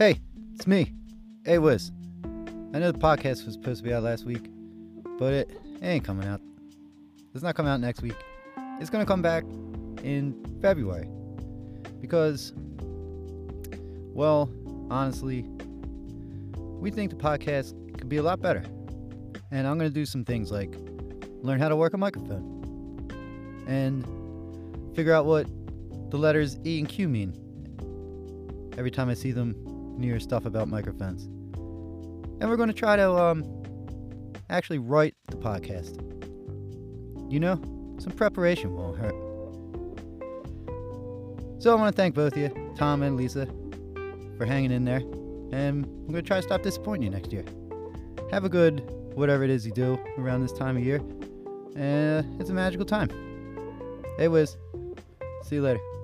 Hey, it's me. Hey, Wiz. I know the podcast was supposed to be out last week, but it, ain't coming out. It's not coming out next week. It's gonna come back in February. Because, well, honestly, we think the podcast could be a lot better. And I'm gonna do some things like learn how to work a microphone and figure out what the letters E and Q mean every time I see them near stuff about microphones. And we're going to try to um, actually write the podcast. You know, some preparation won't hurt. So I want to thank both of you, Tom and Lisa, for hanging in there. And I'm going to try to stop disappointing you next year. Have a good whatever it is you do around this time of year. And it's a magical time. Hey, Wiz. See you later.